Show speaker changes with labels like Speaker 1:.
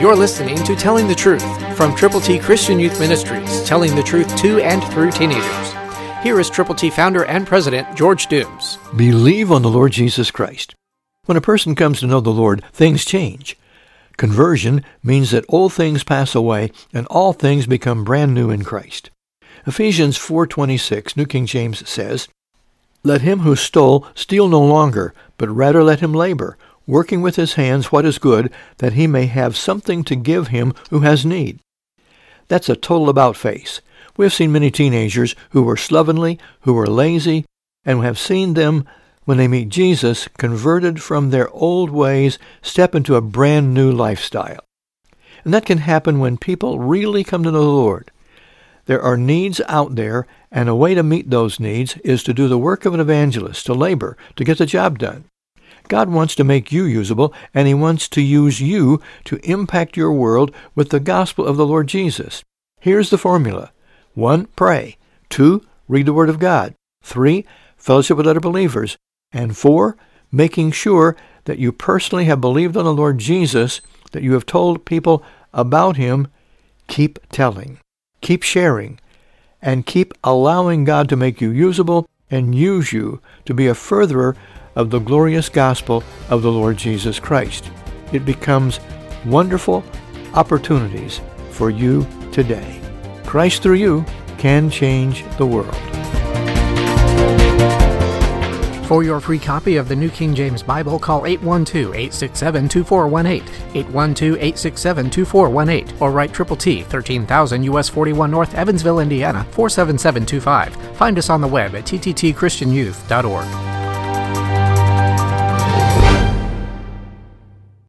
Speaker 1: You're listening to Telling the Truth from Triple T Christian Youth Ministries, telling the truth to and through teenagers. Here is Triple T founder and president George Dooms.
Speaker 2: Believe on the Lord Jesus Christ. When a person comes to know the Lord, things change. Conversion means that old things pass away and all things become brand new in Christ. Ephesians 4:26, New King James says, "Let him who stole steal no longer, but rather let him labor, working with his hands what is good, that he may have something to give him who has need." That's a total about face. We have seen many teenagers who were slovenly, who were lazy, and have seen them when they meet Jesus, converted from their old ways, step into a brand new lifestyle. And that can happen when people really come to know the Lord. There are needs out there, and a way to meet those needs is to do the work of an evangelist, to labor, to get the job done. God wants to make you usable, and He wants to use you to impact your world with the gospel of the Lord Jesus. Here's the formula. 1. Pray. 2. Read the Word of God. 3. Fellowship with other believers. And four, making sure that you personally have believed on the Lord Jesus, that you have told people about him. Keep telling, keep sharing, and keep allowing God to make you usable and use you to be a furtherer of the glorious gospel of the Lord Jesus Christ. It becomes wonderful opportunities for you today. Christ through you can change the world.
Speaker 1: For your free copy of the New King James Bible, call 812-867-2418, 812-867-2418, or write Triple T, 13000 US 41 North, Evansville, Indiana, 47725. Find us on the web at tttchristianyouth.org.